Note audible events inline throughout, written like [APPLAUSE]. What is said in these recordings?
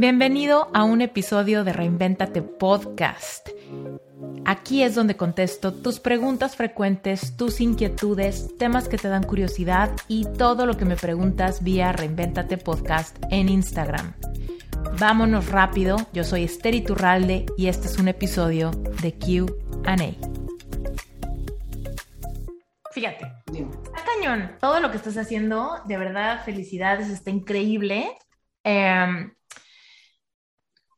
Bienvenido a un episodio de Reinventate Podcast. Aquí es donde contesto tus preguntas frecuentes, tus inquietudes, temas que te dan curiosidad y todo lo que me preguntas vía Reinventate Podcast en Instagram. Vámonos rápido, yo soy Esther Iturralde y este es un episodio de QA. Fíjate, está cañón. Todo lo que estás haciendo, de verdad, felicidades, está increíble. Em,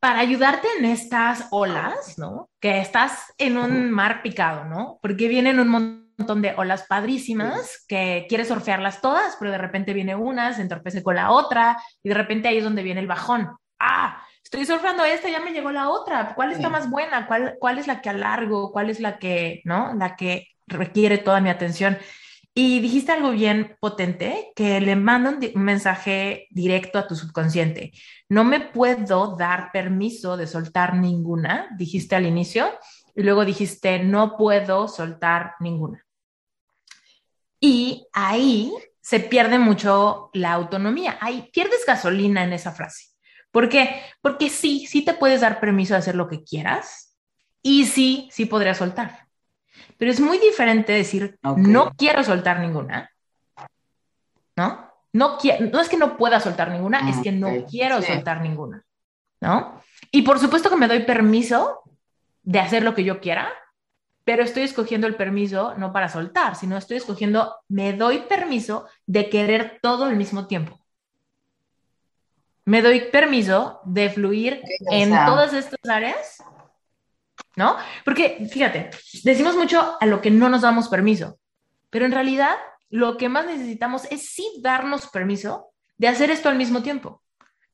para ayudarte en estas olas, ¿no? Que estás en un mar picado, ¿no? Porque vienen un montón de olas padrísimas que quieres surfearlas todas, pero de repente viene una, se entorpece con la otra y de repente ahí es donde viene el bajón. Ah, estoy surfeando esta, ya me llegó la otra. ¿Cuál está más buena? ¿Cuál, ¿Cuál es la que alargo? ¿Cuál es la que, no? La que requiere toda mi atención. Y dijiste algo bien potente, que le manda un, mensaje directo a tu subconsciente. No me puedo dar permiso de soltar ninguna, dijiste al inicio, y luego dijiste, no puedo soltar ninguna. Y ahí se pierde mucho la autonomía, ahí pierdes gasolina en esa frase. ¿Por qué? Porque sí, sí te puedes dar permiso de hacer lo que quieras y sí, sí podrías soltar. Pero es muy diferente decir, no quiero soltar ninguna, ¿no? No, no es que no pueda soltar ninguna, es que no quiero soltar ninguna, ¿no? Y por supuesto que me doy permiso de hacer lo que yo quiera, pero estoy escogiendo el permiso no para soltar, sino estoy escogiendo, me doy permiso de querer todo al mismo tiempo. Me doy permiso de fluir en todas estas áreas ¿no? Porque, fíjate, decimos mucho a lo que no nos damos permiso, pero en realidad lo que más necesitamos es sí darnos permiso de hacer esto al mismo tiempo.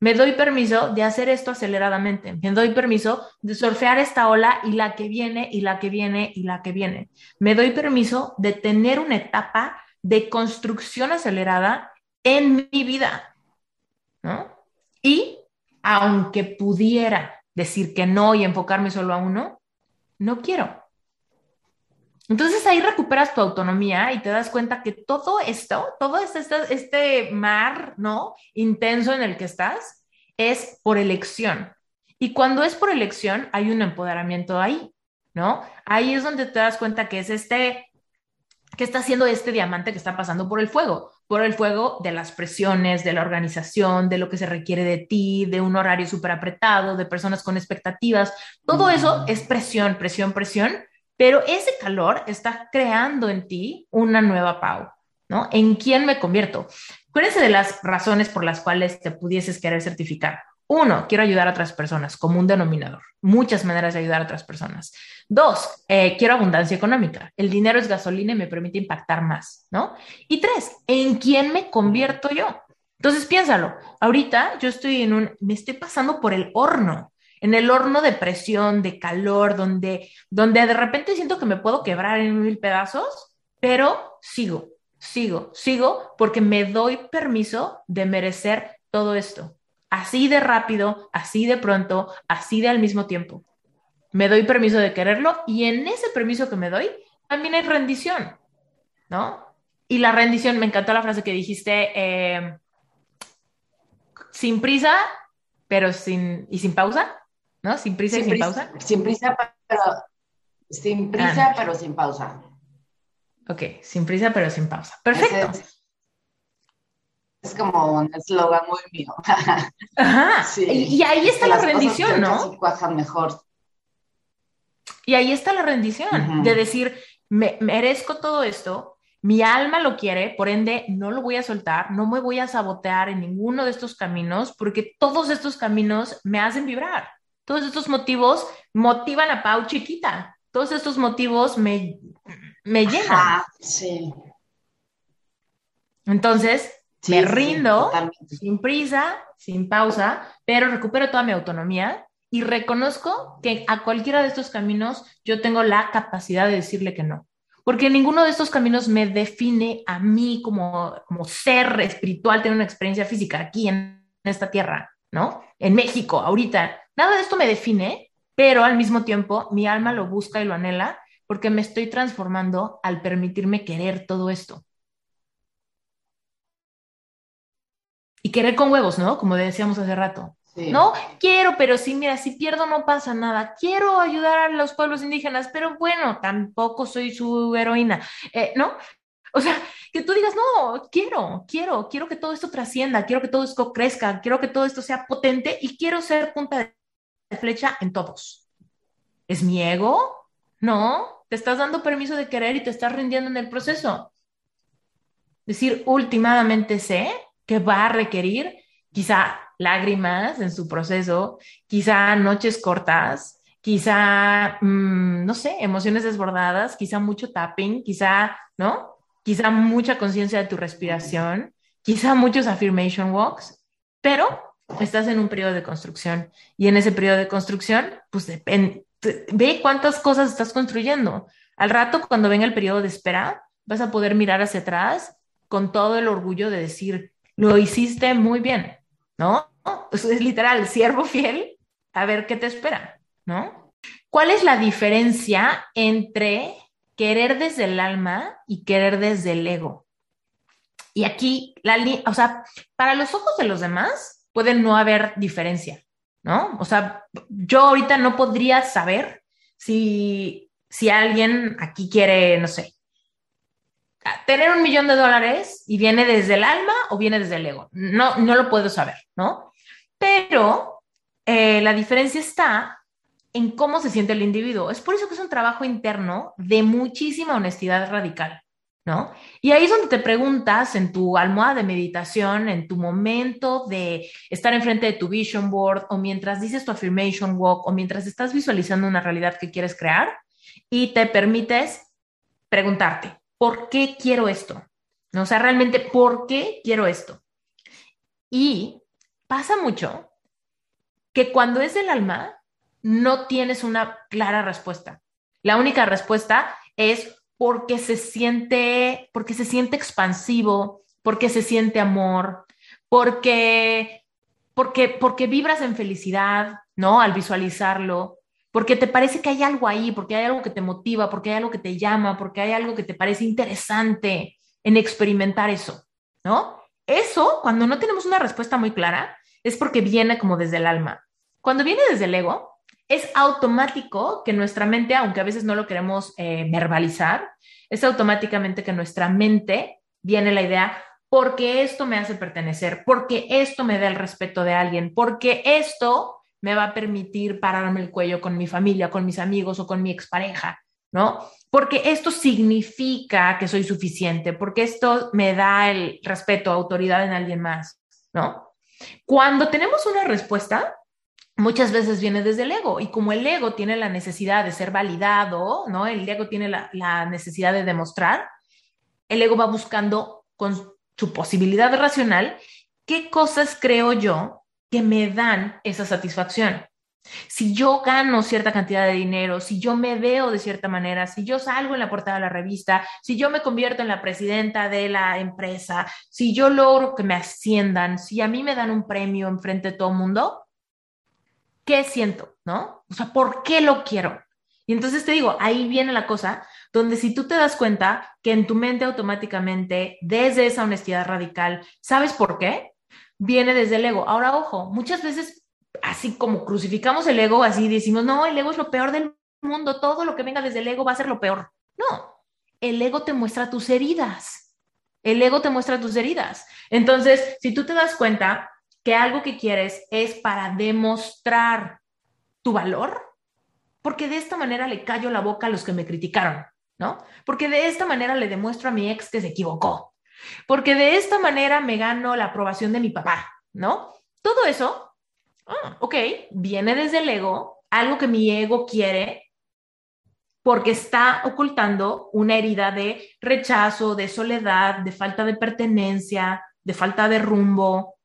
Me doy permiso de hacer esto aceleradamente. Me doy permiso de surfear esta ola y la que viene y la que viene y la que viene. Me doy permiso de tener una etapa de construcción acelerada en mi vida. Y aunque pudiera decir que no y enfocarme solo a uno, no quiero. Entonces ahí recuperas tu autonomía y te das cuenta que todo esto, todo este, este, mar, ¿no? Intenso en el que estás, es por elección. Y cuando es por elección, hay un empoderamiento ahí, ¿no? Ahí es donde te das cuenta que es este, que está haciendo este diamante que está pasando por el fuego, por el fuego de las presiones, de la organización, de lo que se requiere de ti, de un horario súper apretado, de personas con expectativas. Todo eso es presión, presión, presión, pero ese calor está creando en ti una nueva Pau, ¿no? ¿En quién me convierto? Acuérdense de las razones por las cuales te pudieses querer certificar. Uno, quiero ayudar a otras personas como un denominador. Muchas maneras de ayudar a otras personas. Dos, eh, quiero abundancia económica. El dinero es gasolina y me permite impactar más, ¿no? Y tres, ¿en quién me convierto yo? Entonces piénsalo. Ahorita yo estoy en un, me estoy pasando por el horno, en el horno de presión, de calor, donde, donde de repente siento que me puedo quebrar en mil pedazos, pero sigo, sigo, sigo porque me doy permiso de merecer todo esto así de rápido, así de pronto, así de al mismo tiempo. Me doy permiso de quererlo y en ese permiso que me doy también hay rendición, ¿no? Y la rendición, me encantó la frase que dijiste, eh, sin prisa, pero sin, y sin pausa, ¿no? Sin prisa y sin pausa. Sin prisa, pero sin prisa, ah. pero sin pausa. Ok, sin prisa, pero sin pausa. Perfecto es como un eslogan muy mío. [LAUGHS] Ajá. y, ahí está la rendición, ¿no? cuajan mejor. Y ahí está la rendición, de decir, me, merezco todo esto, mi alma lo quiere, por ende no lo voy a soltar, no me voy a sabotear en ninguno de estos caminos, porque todos estos caminos me hacen vibrar. Todos estos motivos motivan a Pau chiquita. Todos estos motivos me, me llenan. sí. Entonces, me rindo sin prisa, sin pausa, pero recupero toda mi autonomía y reconozco que a cualquiera de estos caminos yo tengo la capacidad de decirle que no. Porque ninguno de estos caminos me define a mí como, como ser espiritual, tener una experiencia física aquí en esta tierra, ¿no? En México, ahorita. Nada de esto me define, pero al mismo tiempo mi alma lo busca y lo anhela porque me estoy transformando al permitirme querer todo esto. Y querer con huevos, ¿no? Como decíamos hace rato. ¿no? Quiero, pero sí, mira, si pierdo no pasa nada. Quiero ayudar a los pueblos indígenas, pero bueno, tampoco soy su heroína, eh, ¿no? O sea, que tú digas, no, quiero, quiero, quiero que todo esto trascienda, quiero que todo esto crezca, quiero que todo esto sea potente y quiero ser punta de flecha en todos. ¿Es mi ego? No, te estás dando permiso de querer y te estás rindiendo en el proceso. Decir, últimamente sé que va a requerir quizá lágrimas en su proceso, quizá noches cortas, quizá, mm, no sé, emociones desbordadas, quizá mucho tapping, quizá, ¿no? Quizá mucha conciencia de tu respiración, quizá muchos affirmation walks, pero estás en un periodo de construcción y en ese periodo de construcción, pues ve cuántas cosas estás construyendo. Al rato, cuando venga el periodo de espera, vas a poder mirar hacia atrás con todo el orgullo de decir, lo hiciste muy bien, ¿no? es literal, siervo fiel, a ver qué te espera, ¿no? ¿Cuál es la diferencia entre querer desde el alma y querer desde el ego? Y aquí, la o sea, para los ojos de los demás puede no haber diferencia, ¿no? O sea, yo ahorita no podría saber si, si alguien aquí quiere, no sé, tener un millón de dólares y viene desde el alma o viene desde el ego. No, no lo puedo saber, ¿no? Pero eh, la diferencia está en cómo se siente el individuo. Es por eso que es un trabajo interno de muchísima honestidad radical, ¿no? Y ahí es donde te preguntas en tu almohada de meditación, en tu momento de estar enfrente de tu vision board o mientras dices tu affirmation walk o mientras estás visualizando una realidad que quieres crear y te permites preguntarte, ¿por qué quiero esto? ¿No? O sea, realmente, ¿por qué quiero esto? Y pasa mucho que cuando es del alma, no tienes una clara respuesta. La única respuesta es porque se siente, porque se siente expansivo, porque se siente amor, porque, porque, porque vibras en felicidad, ¿no? Al visualizarlo, porque te parece que hay algo ahí, porque hay algo que te motiva, porque hay algo que te llama, porque hay algo que te parece interesante en experimentar eso, ¿no? Eso, cuando no tenemos una respuesta muy clara, es porque viene como desde el alma. Cuando viene desde el ego, es automático que nuestra mente, aunque a veces no lo queremos eh, verbalizar, es automáticamente que nuestra mente viene la idea, porque esto me hace pertenecer, porque esto me da el respeto de alguien, porque esto me va a permitir pararme el cuello con mi familia, con mis amigos o con mi expareja, ¿no? Porque esto significa que soy suficiente, porque esto me da el respeto, autoridad en alguien más, ¿no? Cuando tenemos una respuesta, muchas veces viene desde el ego y como el ego tiene la necesidad de ser validado, ¿no? El ego tiene la, la necesidad de demostrar, el ego va buscando con su posibilidad racional qué cosas creo yo que me dan esa satisfacción. Si yo gano cierta cantidad de dinero, si yo me veo de cierta manera, si yo salgo en la portada de la revista, si yo me convierto en la presidenta de la empresa, si yo logro que me asciendan, si a mí me dan un premio enfrente de todo el mundo, ¿qué siento? ¿No? O sea, ¿por qué lo quiero? Y entonces te digo, ahí viene la cosa, donde si tú te das cuenta que en tu mente automáticamente, desde esa honestidad radical, ¿sabes por qué? Viene desde el ego. Ahora, ojo, muchas veces así como crucificamos el ego, así decimos, no, el ego es lo peor del mundo, todo lo que venga desde el ego va a ser lo peor. No, el ego te muestra tus heridas. El ego te muestra tus heridas. Entonces, si tú te das cuenta que algo que quieres es para demostrar tu valor, porque de esta manera le callo la boca a los que me criticaron, ¿no? Porque de esta manera le demuestro a mi ex que se equivocó. Porque de esta manera me gano la aprobación de mi papá, ¿no? Todo eso ah, ok, viene desde el ego, algo que mi ego quiere porque está ocultando una herida de rechazo, de soledad, de falta de pertenencia, de falta de rumbo,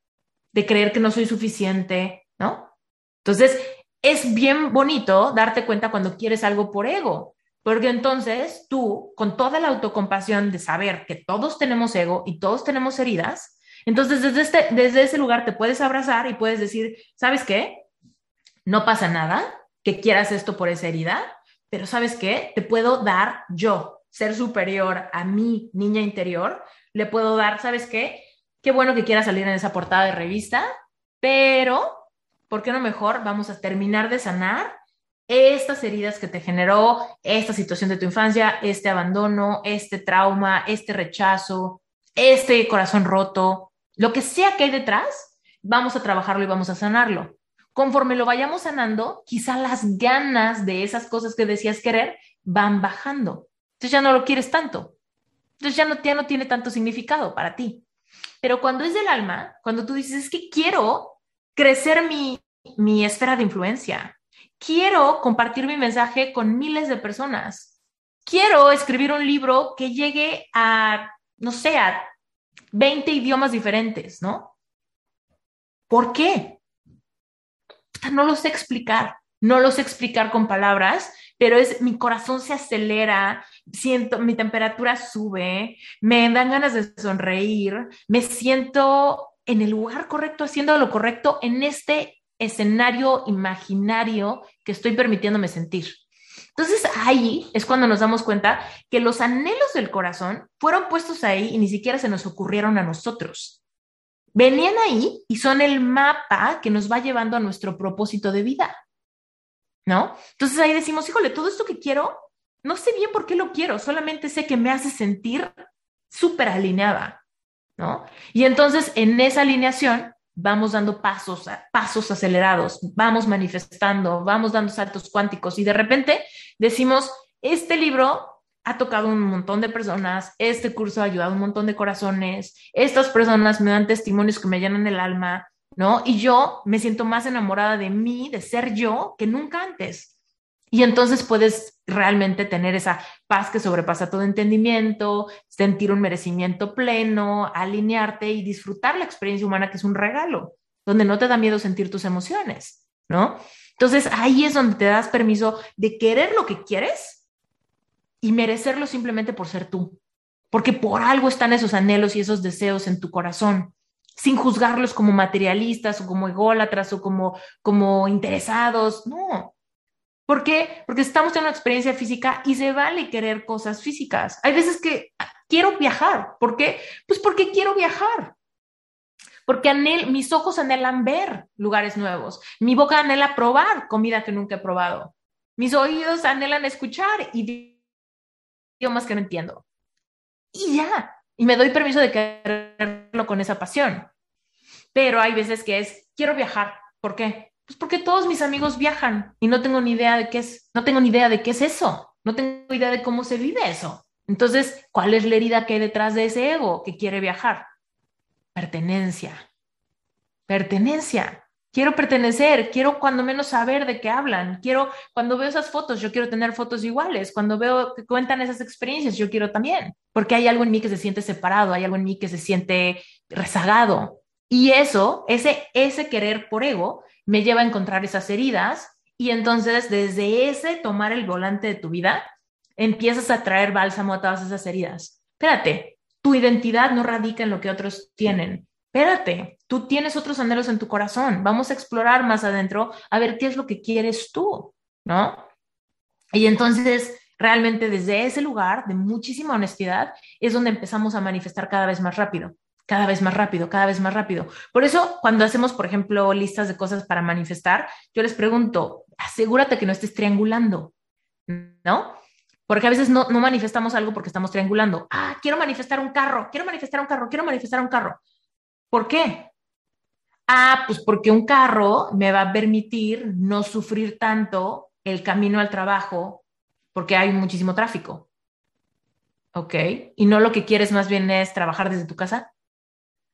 de creer que no soy suficiente, ¿no? Entonces, es bien bonito darte cuenta cuando quieres algo por ego, porque entonces tú, con toda la autocompasión de saber que todos tenemos ego y todos tenemos heridas, entonces, desde, este, desde ese lugar te puedes abrazar y puedes decir, ¿sabes qué? No pasa nada que quieras esto por esa herida, pero ¿sabes qué? Te puedo dar yo, ser superior a mi niña interior, le puedo dar, ¿sabes qué? Qué bueno que quieras salir en esa portada de revista, pero ¿por qué no mejor vamos a terminar de sanar estas heridas que te generó esta situación de tu infancia, este abandono, este trauma, este rechazo, este corazón roto, lo que sea que hay detrás, vamos a trabajarlo y vamos a sanarlo. Conforme lo vayamos sanando, quizá las ganas de esas cosas que decías querer van bajando. Entonces ya no lo quieres tanto. Entonces ya no, ya no tiene tanto significado para ti. Pero cuando es del alma, cuando tú dices, es que quiero crecer mi, mi esfera de influencia, quiero compartir mi mensaje con miles de personas, quiero escribir un libro que llegue a, no sé, a 20 idiomas diferentes, ¿no? ¿Por qué? No lo sé explicar, no lo sé explicar con palabras, pero es mi corazón se acelera, siento mi temperatura sube, me dan ganas de sonreír, me siento en el lugar correcto haciendo lo correcto en este escenario imaginario que estoy permitiéndome sentir. Entonces ahí es cuando nos damos cuenta que los anhelos del corazón fueron puestos ahí y ni siquiera se nos ocurrieron a nosotros. Venían ahí y son el mapa que nos va llevando a nuestro propósito de vida. ¿No? Entonces ahí decimos, híjole, todo esto que quiero, no sé bien por qué lo quiero, solamente sé que me hace sentir súper alineada. ¿No? Y entonces en esa alineación vamos dando pasos, pasos acelerados, vamos manifestando, vamos dando saltos cuánticos y de repente decimos, este libro ha tocado un montón de personas, este curso ha ayudado a un montón de corazones, estas personas me dan testimonios que me llenan el alma, ¿no? Y yo me siento más enamorada de mí, de ser yo, que nunca antes. Y entonces puedes realmente tener esa paz que sobrepasa todo entendimiento, sentir un merecimiento pleno, alinearte y disfrutar la experiencia humana que es un regalo, donde no te da miedo sentir tus emociones, ¿no? Entonces ahí es donde te das permiso de querer lo que quieres y merecerlo simplemente por ser tú, porque por algo están esos anhelos y esos deseos en tu corazón sin juzgarlos como materialistas o como ególatras o como, como interesados, no, ¿Por qué? Porque estamos en una experiencia física y se vale querer cosas físicas. Hay veces que quiero viajar. ¿Por qué? Pues porque quiero viajar. Porque mis ojos anhelan ver lugares nuevos. Mi boca anhela probar comida que nunca he probado. Mis oídos anhelan escuchar idiomas que no entiendo. Y ya. Y me doy permiso de quererlo con esa pasión. Pero hay veces que es, quiero viajar. ¿Por qué? Pues porque todos mis amigos viajan y no tengo ni idea de qué es, no tengo ni idea de qué es eso, no tengo idea de cómo se vive eso. Entonces, ¿cuál es la herida que hay detrás de ese ego que quiere viajar? Pertenencia. Pertenencia. Quiero pertenecer, quiero cuando menos saber de qué hablan, quiero cuando veo esas fotos, yo quiero tener fotos iguales, cuando veo que cuentan esas experiencias, yo quiero también, porque hay algo en mí que se siente separado, hay algo en mí que se siente rezagado. Y eso, ese, ese querer por ego, me lleva a encontrar esas heridas y entonces desde ese tomar el volante de tu vida, empiezas a traer bálsamo a todas esas heridas. Espérate, tu identidad no radica en lo que otros tienen. Espérate, tú tienes otros anhelos en tu corazón. Vamos a explorar más adentro a ver qué es lo que quieres tú, ¿no? Y entonces, realmente desde ese lugar de muchísima honestidad es donde empezamos a manifestar cada vez más rápido cada vez más rápido, cada vez más rápido. Por eso, cuando hacemos, por ejemplo, listas de cosas para manifestar, yo les pregunto, asegúrate que no estés triangulando, ¿no? Porque a veces no, manifestamos algo porque estamos triangulando. Ah, quiero manifestar un carro, quiero manifestar un carro, quiero manifestar un carro. ¿Por qué? Ah, pues porque un carro me va a permitir no sufrir tanto el camino al trabajo porque hay muchísimo tráfico. ¿Ok? Y no lo que quieres más bien es trabajar desde tu casa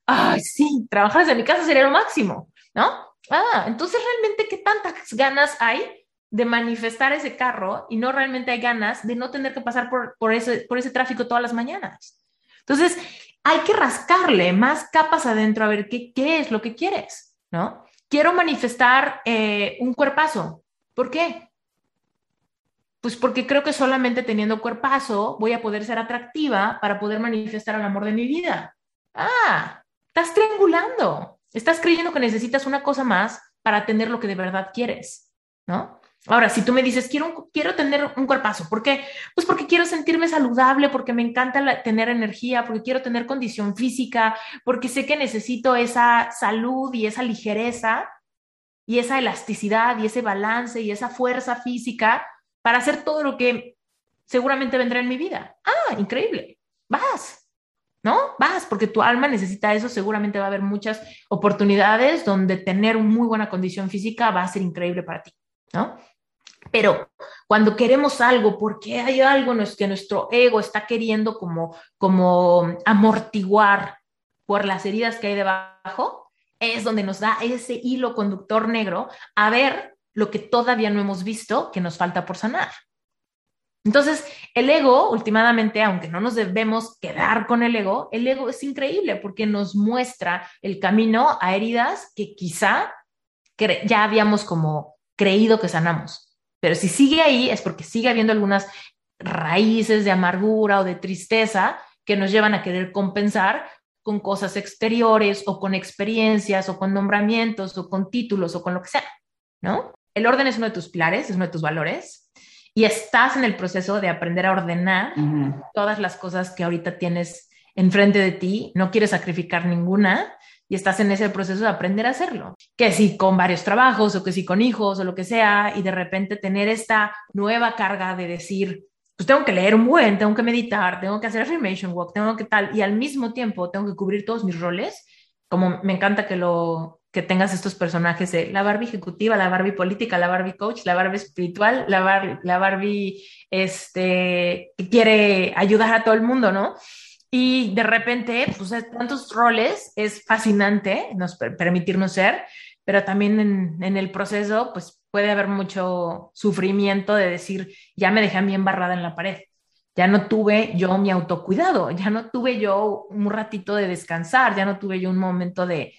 ay, sí, trabajar desde mi casa sería lo máximo, ¿no? Ah, entonces realmente, ¿qué tantas ganas hay de manifestar ese carro y no realmente hay ganas de no tener que pasar por, por, ese, por ese tráfico todas las mañanas? Entonces, hay que rascarle más capas adentro a ver qué, qué es lo que quieres, ¿no? Quiero manifestar eh, un cuerpazo. ¿Por qué? Pues porque creo que solamente teniendo cuerpazo voy a poder ser atractiva para poder manifestar el amor de mi vida. Ah, Estás triangulando, estás creyendo que necesitas una cosa más para tener lo que de verdad quieres, ¿no? Ahora, si tú me dices, quiero, quiero tener un cuerpazo, ¿por qué? Pues porque quiero sentirme saludable, porque me encanta tener energía, porque quiero tener condición física, porque sé que necesito esa salud y esa ligereza. y esa elasticidad y ese balance y esa fuerza física para hacer todo lo que seguramente vendrá en mi vida. Ah, increíble. Vas, ¿no? Vas, porque tu alma necesita eso. Seguramente va a haber muchas oportunidades donde tener una muy buena condición física va a ser increíble para ti, ¿no? Pero cuando queremos algo, porque hay algo que nuestro ego está queriendo como, como amortiguar por las heridas que hay debajo, es donde nos da ese hilo conductor negro a ver lo que todavía no hemos visto que nos falta por sanar. Entonces, el ego, últimamente, aunque no nos debemos quedar con el ego, el ego es increíble porque nos muestra el camino a heridas que quizá ya habíamos como creído que sanamos. Pero si sigue ahí es porque sigue habiendo algunas raíces de amargura o de tristeza que nos llevan a querer compensar con cosas exteriores o con experiencias o con nombramientos o con títulos o con lo que sea, ¿no? El orden es uno de tus pilares, es uno de tus valores y estás en el proceso de aprender a ordenar todas las cosas que ahorita tienes enfrente de ti, no quieres sacrificar ninguna y estás en ese proceso de aprender a hacerlo. Que si con varios trabajos o que si con hijos o lo que sea y de repente tener esta nueva carga de decir, pues tengo que leer un buen, tengo que meditar, tengo que hacer affirmation walk, tengo que tal, y al mismo tiempo tengo que cubrir todos mis roles, como me encanta que lo que tengas estos personajes de la Barbie ejecutiva, la Barbie política, la Barbie coach, la Barbie espiritual, la Barbie, la Barbie este, que quiere ayudar a todo el mundo, ¿no? Y de repente, pues tantos roles, es fascinante nos permitirnos ser, pero también en, en el proceso, pues puede haber mucho sufrimiento de decir, ya me dejé a mí embarrada en la pared, ya no tuve yo mi autocuidado, ya no tuve yo un ratito de descansar, ya no tuve yo un momento de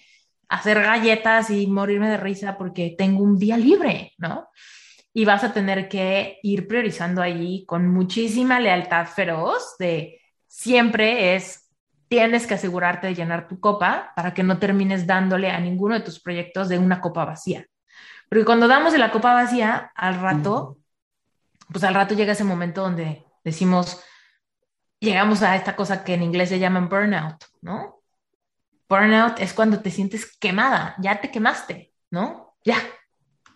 hacer galletas y morirme de risa porque tengo un día libre, ¿no? Y vas a tener que ir priorizando ahí con muchísima lealtad feroz de siempre es tienes que asegurarte de llenar tu copa para que no termines dándole a ninguno de tus proyectos de una copa vacía. Porque cuando damos de la copa vacía, al rato, pues al rato llega ese momento donde decimos, llegamos a esta cosa que en inglés se llama burnout, ¿no? Burnout es cuando te sientes quemada, ya te quemaste, ¿no? Ya,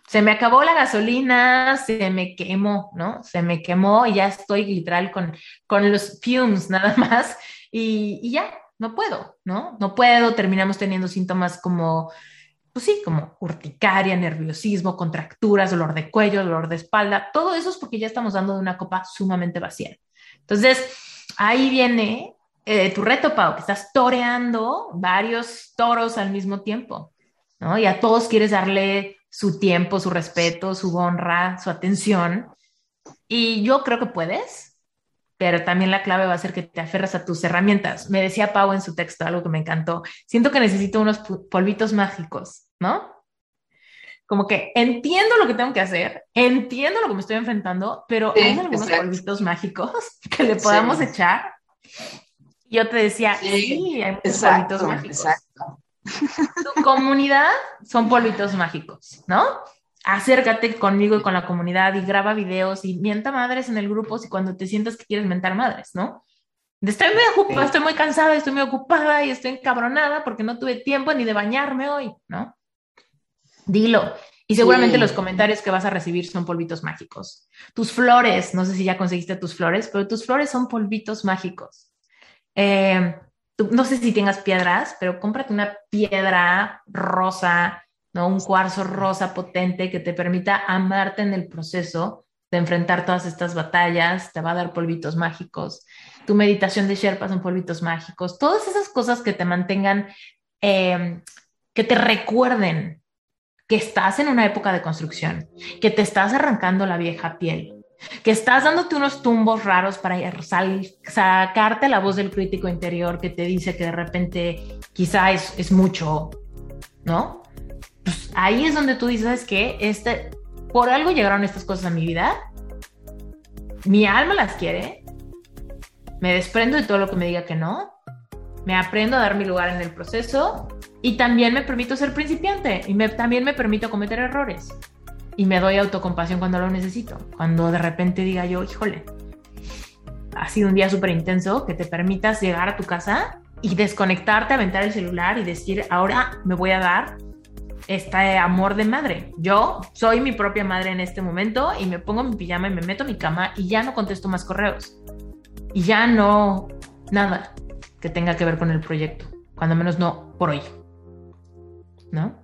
se me acabó la gasolina, se me quemó, ¿no? Se me quemó y ya estoy literal con, con los fumes [LAUGHS] nada más y, y ya, no puedo, ¿no? No puedo, terminamos teniendo síntomas como pues sí, como urticaria, nerviosismo, contracturas, dolor de cuello, dolor de espalda, todo eso es porque ya estamos dando de una copa sumamente vacía. Entonces, ahí viene eh, tu reto, Pau, que estás toreando varios toros al mismo tiempo, ¿no? Y a todos quieres darle su tiempo, su respeto, su honra, su atención. Y yo creo que puedes, pero también la clave va a ser que te aferras a tus herramientas. Me decía Pau en su texto algo que me encantó. Siento que necesito unos polvitos mágicos, ¿no? Como que entiendo lo que tengo que hacer, entiendo lo que me estoy enfrentando, pero hay algunos polvitos mágicos [LAUGHS] que le podamos echar. Yo te decía, sí, hay polvitos mágicos. Exacto. Tu comunidad son polvitos mágicos, ¿no? acércate conmigo y con la comunidad y graba videos y mienta madres en el grupo si cuando te sientas que quieres mentar madres, ¿no? Estoy muy ocupada, estoy muy cansada, estoy muy ocupada y estoy encabronada porque no tuve tiempo ni de bañarme hoy, ¿no? Dilo. Y seguramente los comentarios que vas a recibir son polvitos mágicos. Tus flores, no sé si ya conseguiste tus flores, pero tus flores son polvitos mágicos. Eh, no sé si tengas piedras, pero cómprate una piedra rosa, ¿no? Un cuarzo rosa potente que te permita amarte en el proceso de enfrentar todas estas batallas, te va a dar polvitos mágicos. Tu meditación de Sherpa son polvitos mágicos. Todas esas cosas que te mantengan, em, que te recuerden que estás en una época de construcción, que te estás arrancando la vieja piel, que estás dándote unos tumbos raros para sacarte la voz del crítico interior que te dice que de repente quizá es, es mucho, ¿no? pues ahí es donde tú dices que este, por algo llegaron estas cosas a mi vida, mi alma las quiere, me desprendo de todo lo que me diga que no, me aprendo a dar mi lugar en el proceso y también me permito ser principiante y también me permito cometer errores y me doy autocompasión cuando lo necesito, cuando de repente diga yo, híjole, ha sido un día súper intenso, que te permitas llegar a tu casa y desconectarte, aventar el celular y decir, ahora me voy a dar este amor de madre. Yo soy mi propia madre en este momento y me pongo mi pijama y me meto a mi cama y ya no contesto más correos. Y ya no, nada que tenga que ver con el proyecto. Cuando menos no por hoy. ¿No?